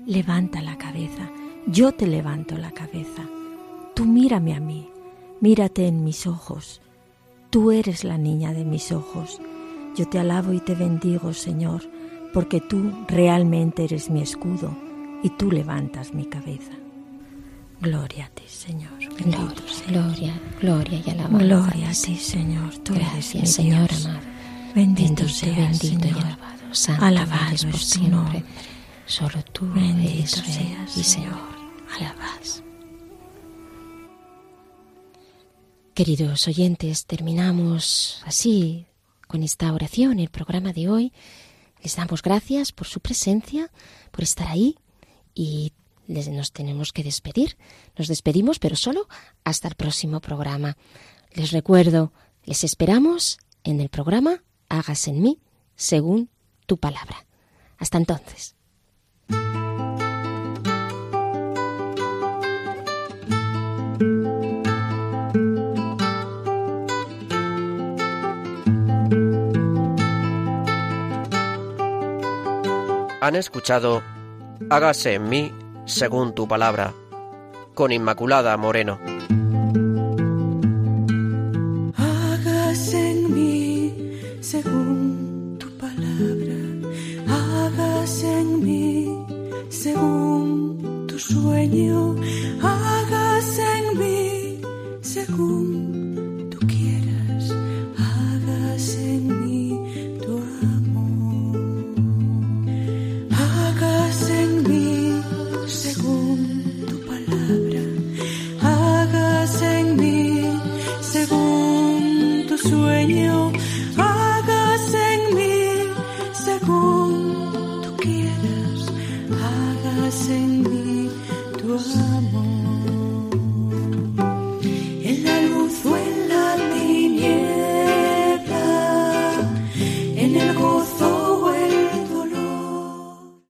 [SPEAKER 4] Levanta la cabeza yo te levanto la cabeza. Tú mírame a mí, mírate en mis ojos. Tú eres la niña de mis ojos. Yo te alabo y te bendigo, Señor, porque tú realmente eres mi escudo y tú levantas mi cabeza. Gloria a ti, Señor.
[SPEAKER 2] gloria, gloria, gloria y alabanza.
[SPEAKER 4] Gloria a ti, Señor. Tú
[SPEAKER 2] Gracias,
[SPEAKER 4] eres mi
[SPEAKER 2] Señor
[SPEAKER 4] Dios.
[SPEAKER 2] amado.
[SPEAKER 4] Bendito, seas,
[SPEAKER 2] bendito
[SPEAKER 4] Señor.
[SPEAKER 2] y alabado. Santo
[SPEAKER 4] Alabado
[SPEAKER 2] eres por
[SPEAKER 4] es tu
[SPEAKER 2] siempre.
[SPEAKER 4] nombre.
[SPEAKER 2] Solo tú
[SPEAKER 4] Bendito
[SPEAKER 2] eres
[SPEAKER 4] seas,
[SPEAKER 2] y. Señor. Alabas. Queridos oyentes, terminamos así con esta oración el programa de hoy. Les damos gracias por su presencia, por estar ahí y les, nos tenemos que despedir. Nos despedimos, pero solo hasta el próximo programa. Les recuerdo, les esperamos en el programa Hágase en mí según tu palabra. Hasta entonces.
[SPEAKER 1] Han escuchado Hágase en mí según tu palabra, con Inmaculada Moreno.
[SPEAKER 7] Hágase en mí según tu palabra, hágase en mí según tu sueño, hágase en mí según